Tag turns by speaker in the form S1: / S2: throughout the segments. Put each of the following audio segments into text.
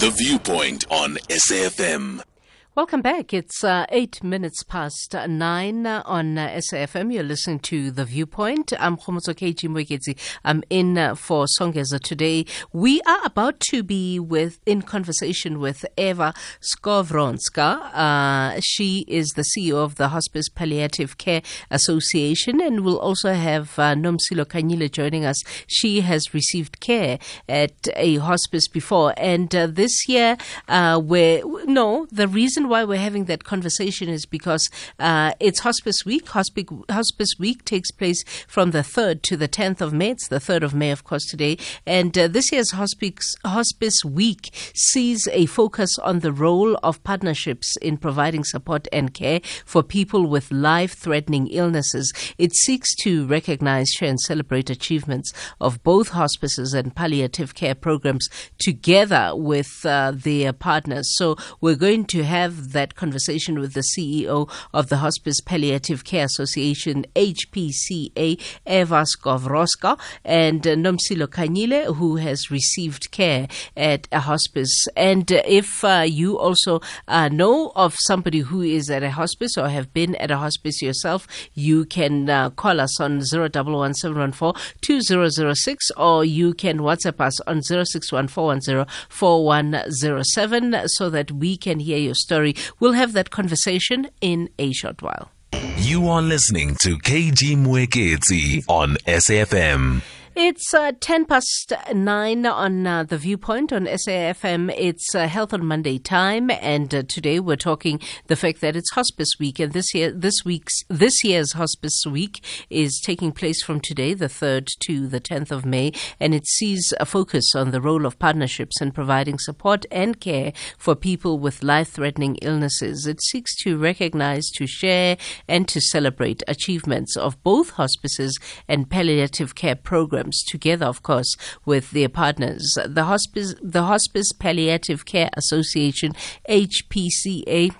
S1: The Viewpoint on SAFM.
S2: Welcome back. It's uh, eight minutes past nine uh, on uh, SAFM. You're listening to The Viewpoint. I'm Khomotso KG Mwekezi. I'm in uh, for Songezo today. We are about to be with in conversation with Ewa Skowronska. Uh, she is the CEO of the Hospice Palliative Care Association, and we'll also have uh, Nomsilo Khanyile joining us. She has received care at a hospice before, and this year, where no, the reason why we're having that conversation is because uh, it's Hospice Week. Hospice, Hospice Week takes place from the 3rd to the 10th of May. It's the 3rd of May, of course, today. And uh, this year's Hospice, Hospice Week sees a focus on the role of partnerships in providing support and care for people with life threatening illnesses. It seeks to recognize, share, and celebrate achievements of both hospices and palliative care programs together with uh, their partners. So we're going to have that conversation with the CEO of the Hospice Palliative Care Association, HPCA, Ewa Skowronska, and uh, Nomsilo Khanyile, who has received care at a hospice. And uh, if uh, you also uh, know of somebody who is at a hospice or have been at a hospice yourself, you can uh, call us on 011714 2006 or you can WhatsApp us on 0614104107 so that we can hear your story We'll have that conversation in a short while.
S1: You are listening to KG Mwekezi on SAFM.
S2: It's uh, 10 past 9 on uh, The Viewpoint on SAFM. It's uh, Health on Monday time, and uh, today we're talking the fact that it's Hospice Week, and this year, this week's, this year's Hospice Week is taking place from today, the 3rd to the 10th of May, and it sees a focus on the role of partnerships in providing support and care for people with life-threatening illnesses. It seeks to recognize, to share, and to celebrate achievements of both hospices and palliative care programs programs together, of course, with their partners. The Hospice, the Hospice Palliative Care Association, HPCA,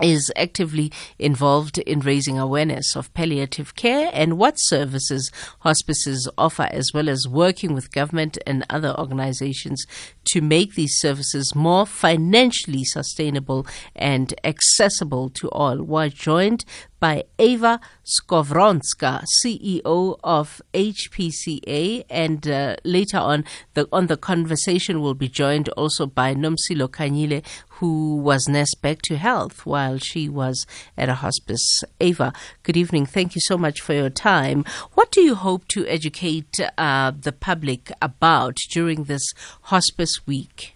S2: is actively involved in raising awareness of palliative care and what services hospices offer, as well as working with government and other organizations to make these services more financially sustainable and accessible to all. We're joined by Ewa Skowronska, CEO of HPCA, and uh, later on the on the conversation we'll be joined also by Nomsilo Khanyile, who was nursed back to health while she was at a hospice. Ewa, good evening. Thank you so much for your time. What do you hope to educate uh, the public about during this hospice week?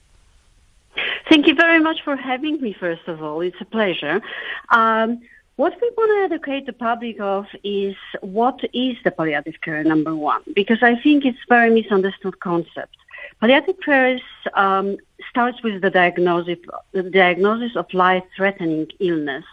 S3: Thank you very much for having me, first of all. It's a pleasure. Um, what we want to educate the public of is what is the palliative care, number one, because I think it's very misunderstood concept. Palliative care is, um, starts with the diagnosis, the diagnosis of life-threatening illness.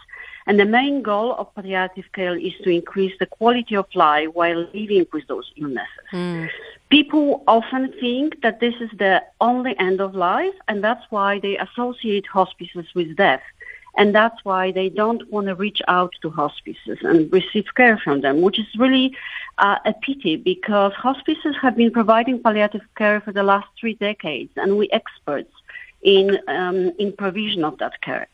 S3: And the main goal of palliative care is to increase the quality of life while living with those illnesses. Mm. People often think that this is the only end of life, and that's why they associate hospices with death. And that's why they don't want to reach out to hospices and receive care from them, which is really uh, a pity because hospices have been providing palliative care for the last three decades, and we experts in um, in provision of that care.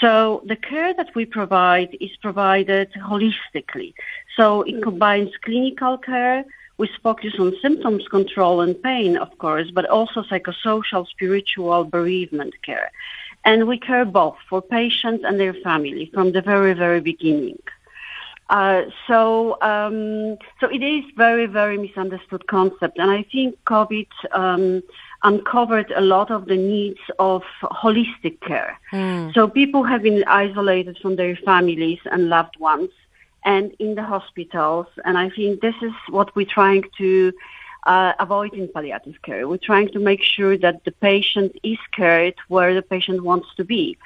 S3: So the care that we provide is provided holistically. So it combines clinical care with focus on symptoms control and pain, of course, but also psychosocial, spiritual bereavement care. And we care both for patients and their family from the very, very beginning. Uh, so, um, so it is very, very misunderstood concept, and I think COVID um, uncovered a lot of the needs of holistic care. Mm. So people have been isolated from their families and loved ones, and in the hospitals, and I think this is what we're trying to uh, avoiding palliative care. We're trying to make sure that the patient is cared where the patient wants to be.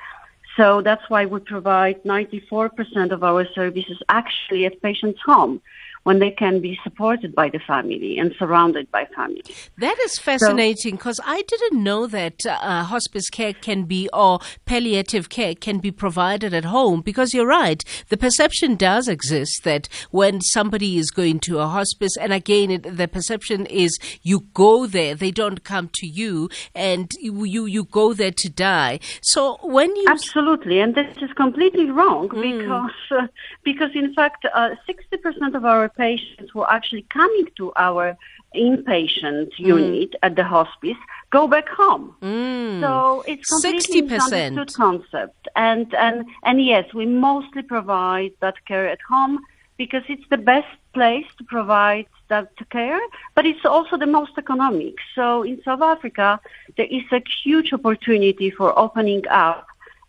S3: So that's why we provide 94% of our services actually at patient's home, when they can be supported by the family and surrounded by family.
S2: That is fascinating because so, I didn't know that uh, hospice care can be or palliative care can be provided at home because you're right. The perception does exist that when somebody is going to a hospice, and again, it, the perception is you go there, they don't come to you, and you, you, you go there to die. So when you.
S3: Absolutely, and this is completely wrong mm. because, uh, because in fact, uh, 60% of our patients who are actually coming to our inpatient mm. unit at the hospice go back home.
S2: Mm.
S3: So it's completely 60%. misunderstood concept. And, and, and yes, we mostly provide that care at home because it's the best place to provide that care, but it's also the most economic. So in South Africa, there is a huge opportunity for opening up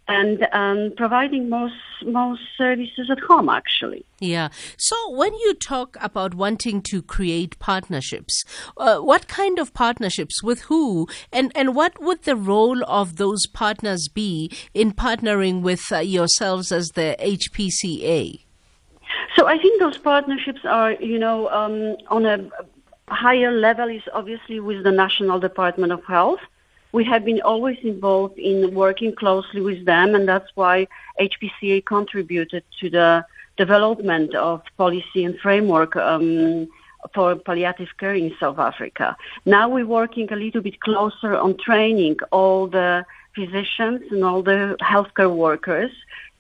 S3: and um, providing most most services at home actually.
S2: Yeah. So when you talk about wanting to create partnerships uh, what kind of partnerships with who and and what would the role of those partners be in partnering with uh, yourselves as the HPCA
S3: so I think those partnerships are you know um, on a higher level is obviously with the National Department of Health we have been always involved in working closely with them, and that's why HPCA contributed to the development of policy and framework um, for palliative care in South Africa. Now we're working a little bit closer on training all the physicians and all the healthcare workers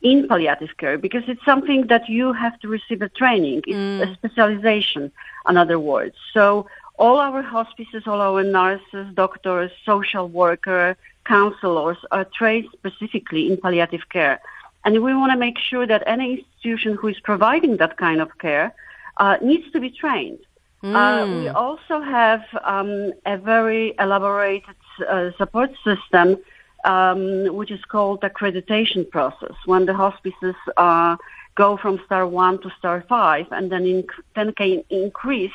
S3: in palliative care because it's something that you have to receive a training. It's mm. a specialization, in other words. So all our hospices, all our nurses, doctors, social worker, counselors are trained specifically in palliative care. And we want to make sure that any institution who is providing that kind of care uh, needs to be trained. Mm. Uh, we also have um, a very elaborated uh, support system, um, which is called accreditation process. When the hospices uh, go from star one to star five, and then in, then can increase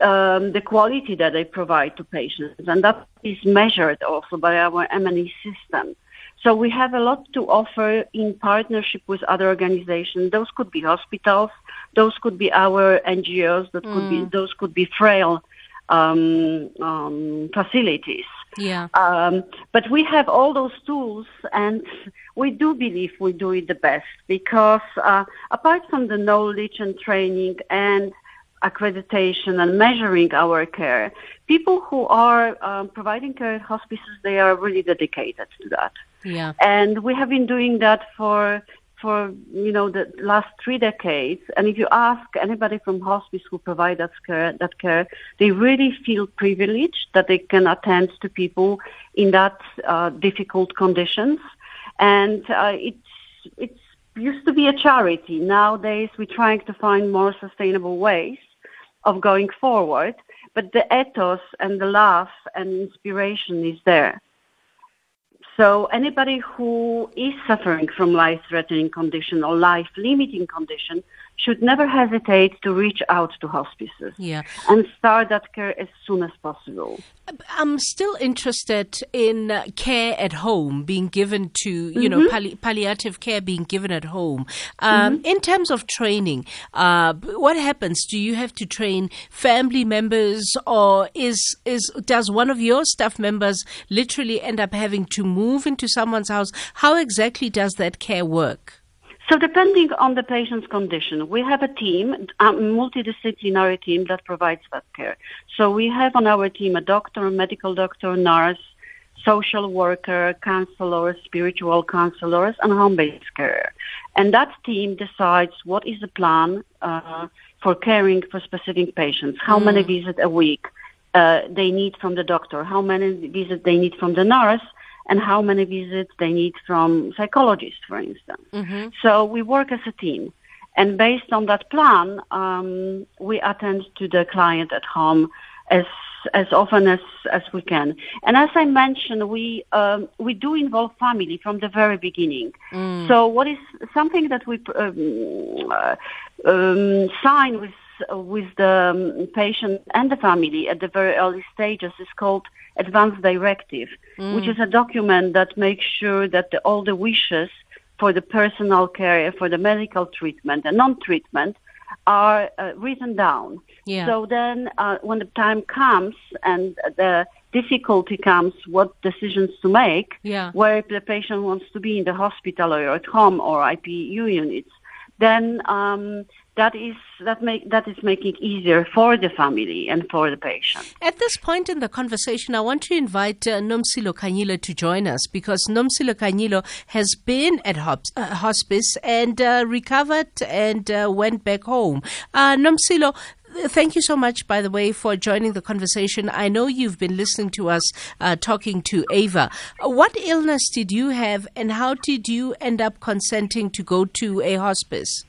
S3: um, the quality that they provide to patients, and that is measured also by our M&E system. So we have a lot to offer in partnership with other organizations. Those could be hospitals, those could be our NGOs, that mm. could be mm. those could be frail um, um, facilities.
S2: Yeah.
S3: Um, but we have all those tools, and we do believe we do it the best because uh, apart from the knowledge and training and accreditation and measuring our care. People who are um, providing care at hospices, they are really dedicated to that.
S2: Yeah.
S3: And we have been doing that for for you know the last three decades. And if you ask anybody from hospice who provide that care, that care, they really feel privileged that they can attend to people in that uh, difficult conditions. And uh, it's it's used to be a charity. Nowadays, we're trying to find more sustainable ways of going forward, but the ethos and the love and inspiration is there. So anybody who is suffering from life-threatening condition or life-limiting condition should never hesitate to reach out to hospices
S2: yeah.
S3: and start that care as soon as possible.
S2: I'm still interested in uh, care at home being given to, you mm-hmm. know, palli- palliative care being given at home. Um, mm-hmm. In terms of training, uh, what happens? Do you have to train family members, or is is does one of your staff members literally end up having to move into someone's house? How exactly does that care work?
S3: So depending on the patient's condition, we have a team, a multidisciplinary team that provides that care. So we have on our team a doctor, a medical doctor, nurse, social worker, counselors, spiritual counselors, and home-based care. And that team decides what is the plan uh, for caring for specific patients, how mm. many visits a week uh, they need from the doctor, how many visits they need from the nurse, and how many visits they need from psychologists, for instance.
S2: Mm-hmm.
S3: So we work as a team. And based on that plan, um, we attend to the client at home as as often as, as we can. And as I mentioned, we um, we do involve family from the very beginning.
S2: Mm.
S3: So what is something that we um, uh, um, sign with with the um, patient and the family at the very early stages is called advance directive, mm. which is a document that makes sure that the, all the wishes for the personal care, for the medical treatment and non-treatment are uh, written down.
S2: Yeah.
S3: So then, uh, when the time comes and the difficulty comes, what decisions to make,
S2: Yeah.
S3: where the patient wants to be in the hospital or at home or IPU units, then um, that is that make that is making it easier for the family and for the patient.
S2: At this point in the conversation, I want to invite uh, Nomsilo Khanyile to join us because Nomsilo Khanyile has been at hop- uh, hospice and uh, recovered and uh, went back home. Uh, Nomsilo, Thank you so much, by the way, for joining the conversation. I know you've been listening to us uh, talking to Ava. What illness did you have, and how did you end up consenting to go to a hospice?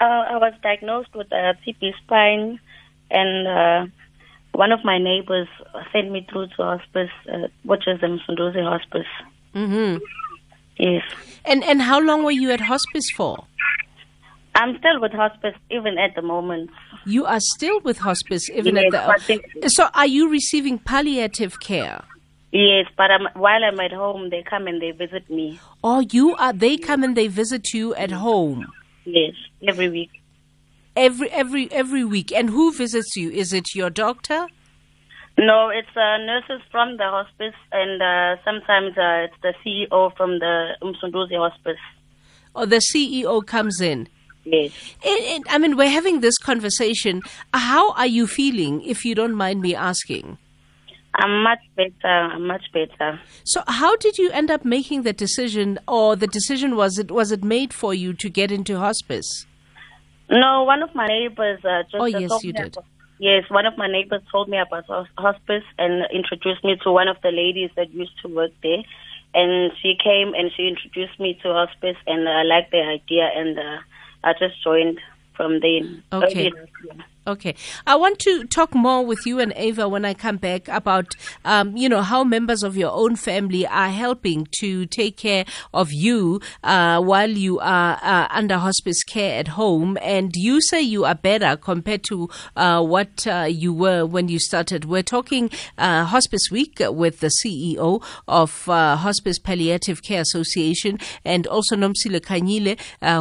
S4: Uh, I was diagnosed with a TB spine, and uh, one of my neighbors sent me through to hospice, uh, which is the Msunduzi Hospice.
S2: hmm
S4: Yes.
S2: And and how long were you at hospice for?
S4: I'm still with hospice even at the moment.
S2: You are still with hospice, even
S4: Yes,
S2: at the.
S4: they-
S2: So, are you receiving palliative care?
S4: Yes, but I'm, while I'm at home, they come and they visit me.
S2: Or you are? They come and they visit you at home
S4: Yes, every week.
S2: every every every week. And who visits you? Is it your doctor?
S4: No, it's uh, nurses from the hospice, and uh, sometimes uh, it's the CEO from the Msunduzi Hospice.
S2: Or the CEO comes in?
S4: Yes.
S2: And, and, I mean, we're having this conversation. How are you feeling, if you don't mind me asking?
S4: I'm much better. I'm much better.
S2: So, how did you end up making the decision, or the decision was it was it made for you to get into hospice?
S4: No, one of my neighbors uh, just
S2: Oh,
S4: uh,
S2: yes,
S4: told
S2: you
S4: me
S2: did.
S4: about- yes, one of my neighbors told me about hospice and introduced me to one of the ladies that used to work there. And she came and she introduced me to hospice, and I liked the idea, and uh, I just joined from there.
S2: Okay.
S4: early.
S2: Okay. I want to talk more with you and Ava when I come back about, um, you know, how members of your own family are helping to take care of you uh, while you are uh, under hospice care at home. And you say you are better compared to uh, what uh, you were when you started. We're talking uh, Hospice Week with the CEO of uh, Hospice Palliative Care Association and also Nomsilo Khanyile,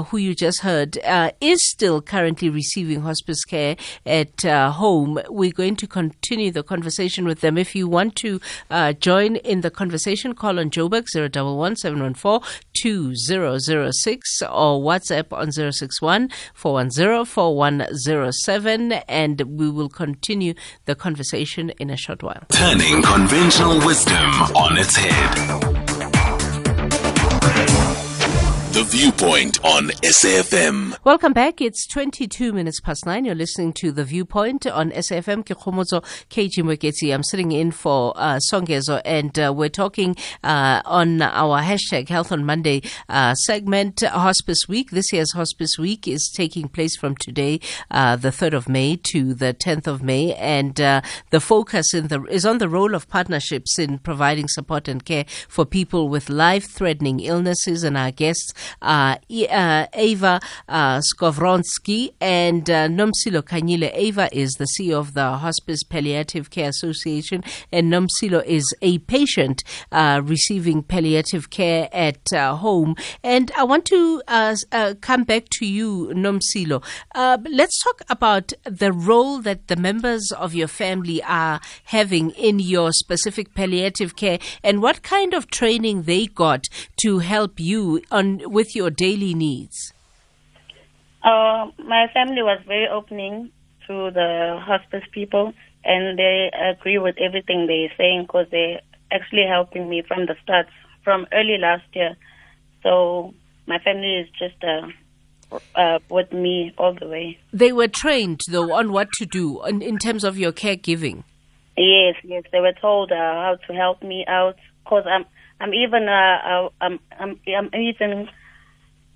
S2: who you just heard, is still currently receiving hospice care at uh, home. We're going to continue the conversation with them. If you want to uh, join in the conversation, call on Joburg 011 714 2006 or WhatsApp on 061 410 4107 and we will continue the conversation in a short while.
S1: Turning conventional wisdom on its head. The Viewpoint on SAFM.
S2: Welcome back. It's 22 minutes past nine. You're listening to The Viewpoint on SFM Kikomozo. I'm sitting in for uh, Songezo and uh, we're talking uh, on our hashtag Health on Monday uh, segment, Hospice Week. This year's Hospice Week is taking place from today, uh, the 3rd of May to the 10th of May. And uh, the focus the, is on the role of partnerships in providing support and care for people with life-threatening illnesses. And our guests uh, E- uh, Ava uh, Skovronski and uh, Nomsilo Khanyile. Ava is the CEO of the Hospice Palliative Care Association, and Nomsilo is a patient uh, receiving palliative care at uh, home. And I want to come back to you, Nomsilo. Let's talk about the role that the members of your family are having in your specific palliative care and what kind of training they got to help you on with your daily needs.
S4: Uh, my family was very opening to the hospice people, and they agree with everything they're saying because they're actually helping me from the start, from early last year. So my family is just uh, uh, with me all the way.
S2: They were trained though on what to do in, in terms of your caregiving.
S4: Yes, yes, they were told uh, how to help me out because I'm, I'm even, uh, uh, I'm, I'm, I'm even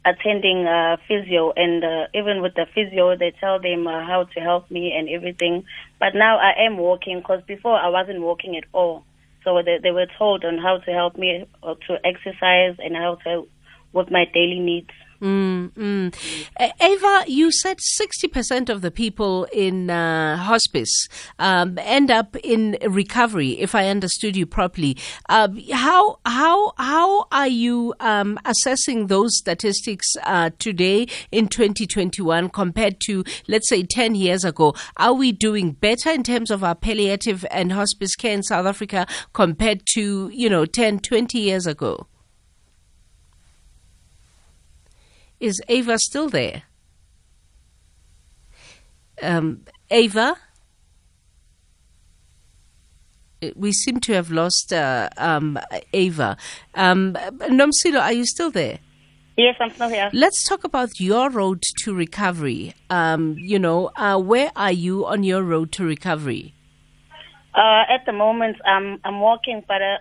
S4: attending uh, physio, and uh, even with the physio, they tell them uh, how to help me and everything. But now I am walking because before I wasn't walking at all. So they, they were told on how to help me uh, to exercise and how to with my daily needs.
S2: Mm, mm. Ava, you said 60% of the people in uh, hospice um, end up in recovery, if I understood you properly. Uh, how, how, how are you um, assessing those statistics uh, today in 2021 compared to, let's say, 10 years ago? Are we doing better in terms of our palliative and hospice care in South Africa compared to, you know, 10, 20 years ago? Is Ava still there? Um, Ava? Uh, we seem to have lost uh, um, Ava. Um, Nomsilo, are you still there?
S4: Yes, I'm still here.
S2: Let's talk about your road to recovery. Um, you know, uh, where are you on your road to recovery?
S4: Uh, at the moment, I'm I'm walking, but uh,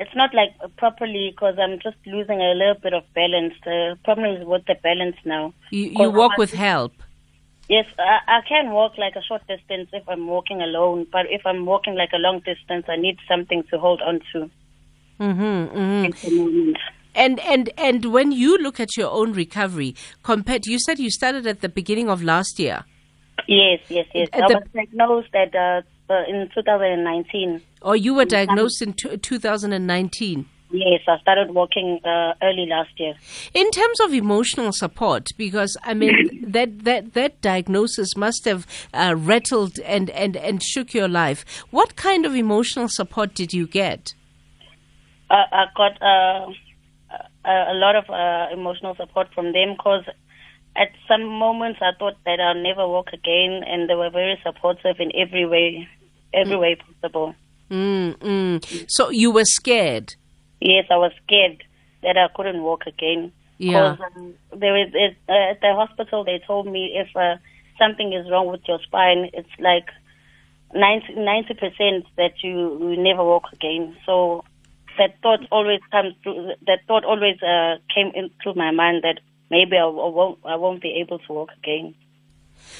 S4: it's not like properly because I'm just losing a little bit of balance. The problem is with the balance now.
S2: You, you walk with help.
S4: Yes, I, I can walk like a short distance if I'm walking alone, but if I'm walking like a long distance, I need something to hold on to.
S2: Mm-hmm, mm-hmm. And and and when you look at your own recovery, compared, you said you started at the beginning of last year.
S4: Yes, yes, yes. At I was diagnosed at uh, uh, in 2019.
S2: Or you were diagnosed in t- 2019?
S4: Yes, I started working uh, early last year.
S2: In terms of emotional support, because I mean that that that diagnosis must have uh, rattled and, and and shook your life. What kind of emotional support did you get?
S4: Uh, I got uh, a, a lot of uh, emotional support from them because at some moments I thought that I'll never walk again, and they were very supportive in every way, every mm. way possible.
S2: Mm, mm. So you were scared?
S4: Yes, I was scared that I couldn't walk again.
S2: Yeah.
S4: Um, there is uh, at the hospital. They told me if uh, something is wrong with your spine, it's like 90 percent that you will never walk again. So that thought always comes through. That thought always uh, came into my mind that maybe I, I won't I won't be able to walk again.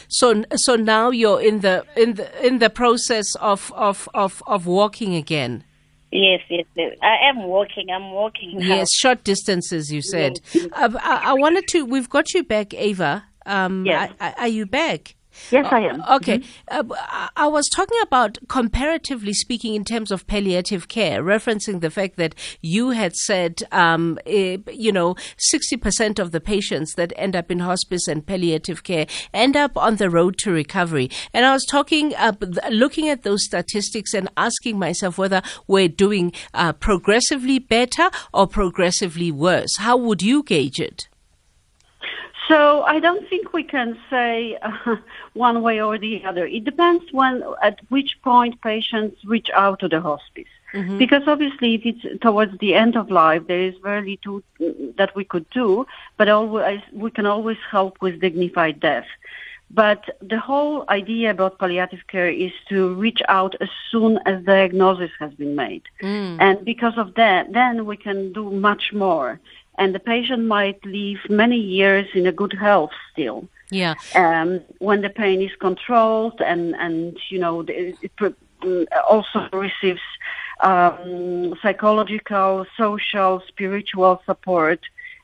S2: So so now you're in the in the in the process of of of, of walking again.
S4: Yes, yes, yes, I am walking. I'm walking. Now.
S2: Yes, short distances. You said. Yes. Uh, I, I, wanted to. We've got you back, Ava. Um,
S3: yes.
S2: are you back?
S3: Yes, I am.
S2: Okay. Mm-hmm. Uh, I was talking about comparatively speaking in terms of palliative care, referencing the fact that you had said, um, uh, you know, 60% of the patients that end up in hospice and palliative care end up on the road to recovery. And I was talking, uh, looking at those statistics and asking myself whether we're doing uh, progressively better or progressively worse. How would you gauge it?
S3: So I don't think we can say uh, one way or the other. It depends when, at which point patients reach out to the hospice. Mm-hmm. Because obviously, if it's towards the end of life, there is very little that we could do, but always we can always help with dignified death. But the whole idea about palliative care is to reach out as soon as diagnosis has been made. Mm. And because of that, then we can do much more and the patient might live many years in a good health still.
S2: Yeah.
S3: Um, when the pain is controlled and and you know it, it also receives um, psychological, social, spiritual support,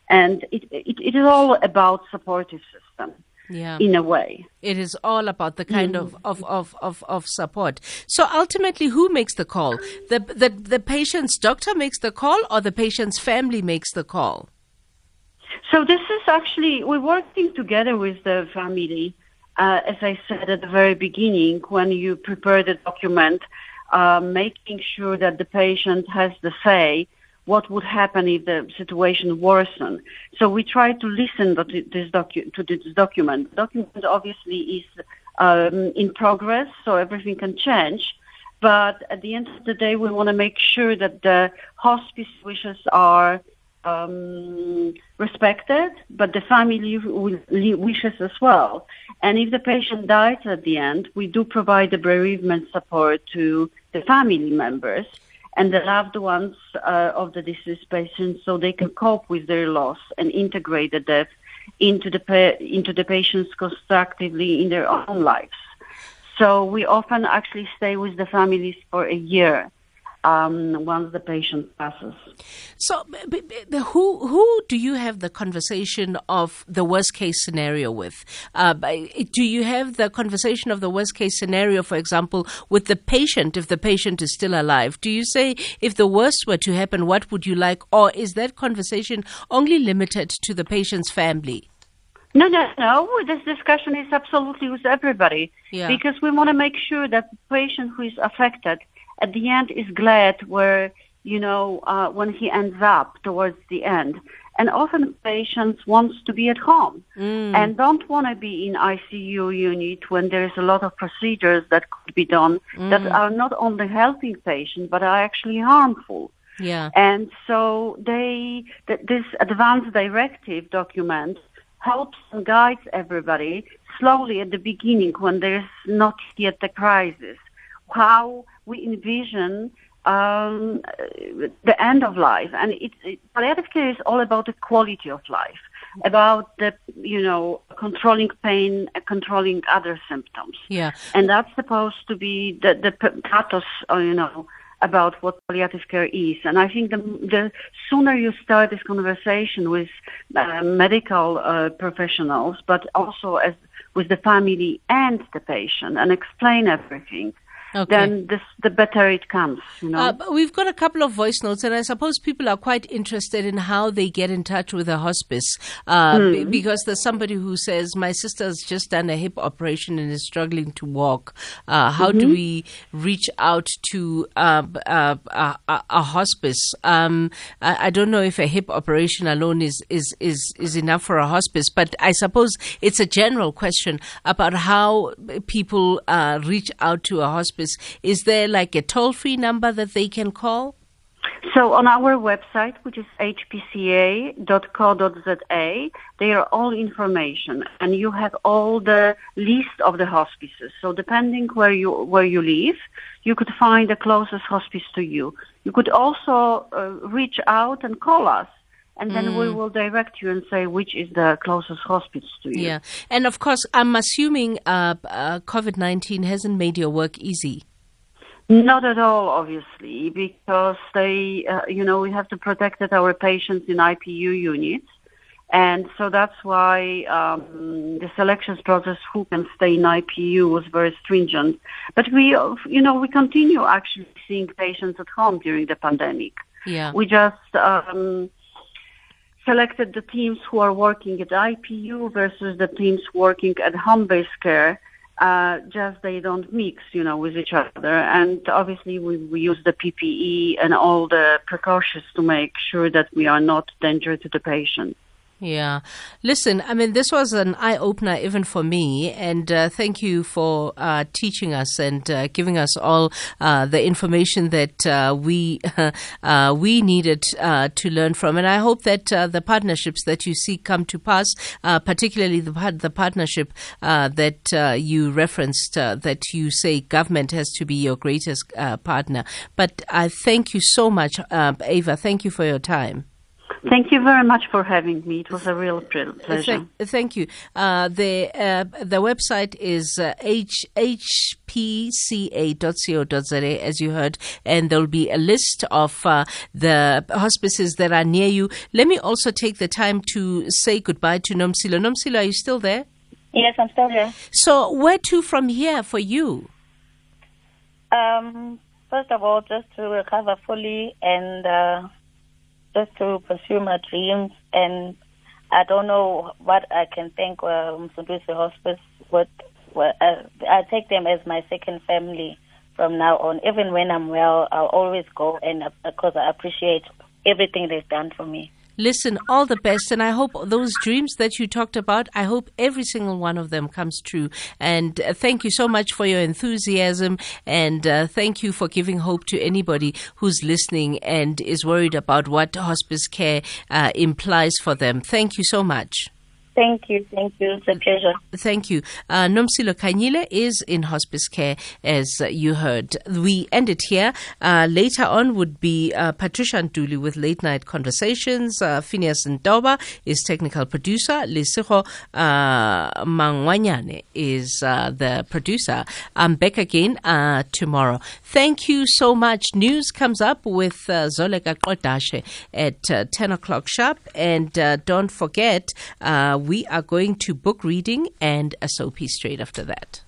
S3: and it, it, it is all about supportive system.
S2: Yeah.
S3: In a way.
S2: It is all about the kind mm. of, of, of, of, of support. So ultimately who makes the call? The, the the patient's doctor makes the call or the patient's family makes the call?
S3: So this is actually we're working together with the family. Uh, as I said at the very beginning, when you prepare the document, uh, making sure that the patient has the say what would happen if the situation worsened. So we try to listen to this, docu- to this document. The document obviously is um, in progress, so everything can change. But at the end of the day, we want to make sure that the hospice wishes are um, respected, but the family wishes as well. And if the patient dies at the end, we do provide the bereavement support to the family members and the loved ones uh, of the deceased patient so they can cope with their loss and integrate the death into the, pa- into the patients constructively in their own lives. So we often actually stay with the families for a year um, once the patient passes.
S2: So, b- b- who who do you have the conversation of the worst case scenario with? Uh, do you have the conversation of the worst case scenario, for example, with the patient if the patient is still alive? Do you say if the worst were to happen, what would you like, or is that conversation only limited to the patient's family?
S3: No, no, no. This discussion is absolutely with everybody
S2: Yeah.
S3: because we want to make sure that the patient who is affected at the end is glad where you know uh, when he ends up towards the end. And often patients wants to be at home and don't want to be in ICU unit when there is a lot of procedures that could be done that are not only helping patient but are actually harmful.
S2: Yeah.
S3: And so they, th- this advanced directive document helps and guides everybody slowly at the beginning when there's not yet a crisis, how we envision um, the end of life. And it, it, palliative care is all about the quality of life, about the, you know, controlling pain, uh, controlling other symptoms.
S2: Yeah.
S3: And that's supposed to be the, the pathos, uh, you know, about what palliative care is. And I think the, the sooner you start this conversation with uh, medical uh, professionals, but also as with the family and the patient, and explain everything,
S2: Okay.
S3: then this, the better it comes. You know.
S2: Uh, but we've got a couple of voice notes, and I suppose people are quite interested in how they get in touch with a hospice. Uh, b- because there's somebody who says, My sister's just done a hip operation and is struggling to walk. Uh, how do we reach out to uh, uh, a hospice? Um, I, I don't know if a hip operation alone is, is, is, is enough for a hospice, but I suppose it's a general question about how people uh, reach out to a hospice. Is there like a toll free number that they can call?
S3: So on our website, which is hpca.co.za, there are all information, and you have all the list of the hospices. So depending where you where you live, you could find the closest hospice to you. You could also uh, reach out and call us, and then we will direct you and say which is the closest hospice to you.
S2: Yeah. And of course, I'm assuming uh, uh, COVID 19 hasn't made your work easy.
S3: Not at all, obviously, because they, uh, you know, we have to protect our patients in IPU units. And so that's why um, the selections process who can stay in IPU was very stringent. But we, uh, you know, we continue actually seeing patients at home during the pandemic.
S2: Yeah.
S3: We just um, selected the teams who are working at IPU versus the teams working at home-based care. Uh, just they don't mix, you know, with each other. And obviously we, we use the PPE and all the precautions to make sure that we are not danger to the patient.
S2: Yeah. Listen, I mean, this was an eye opener even for me. And uh, thank you for uh, teaching us and uh, giving us all uh, the information that uh, we uh, we needed to learn from. And I hope that the partnerships that you see come to pass, particularly the, the partnership that you referenced, that you say government has to be your greatest partner. But I thank you so much, Ava. Thank you for your time.
S3: Thank you very much for having me. It was a real pleasure.
S2: Thank, thank you. Uh, the uh, the website is uh, h hpca.co.za, as you heard, and there will be a list of uh, the hospices that are near you. Let me also take the time to say goodbye to Nomsilo. Nomsilo, are you still there?
S4: Yes, I'm still here.
S2: So, where to from here for you?
S4: Um, first of all, just to recover fully and uh, just to pursue my dreams. And I don't know what I can thank uh, Msunduzi Hospice with. Well, uh, I take them as my second family from now on. Even when I'm well, I'll always go and because I appreciate everything they've done for me.
S2: Listen, all the best, and I hope those dreams that you talked about, I hope every single one of them comes true. And uh, thank you so much for your enthusiasm, and uh, thank you for giving hope to anybody who's listening and is worried about what hospice care uh, implies for them. Thank you so much.
S4: Thank you, thank you. It's a pleasure.
S2: Thank you. Uh, Nomsilo Khanyile is in hospice care, as you heard. We end it here. Uh, later on would be uh, Patricia Nduli with Late Night Conversations. Uh, Phineas Ndoba is technical producer. Lisiho uh, Mangwanyane is uh, the producer. I'm back again uh, tomorrow. Thank you so much. News comes up with uh, Zoleka Kodashe at uh, 10 o'clock sharp. And uh, don't forget, we are going to book reading and a soapy straight after that.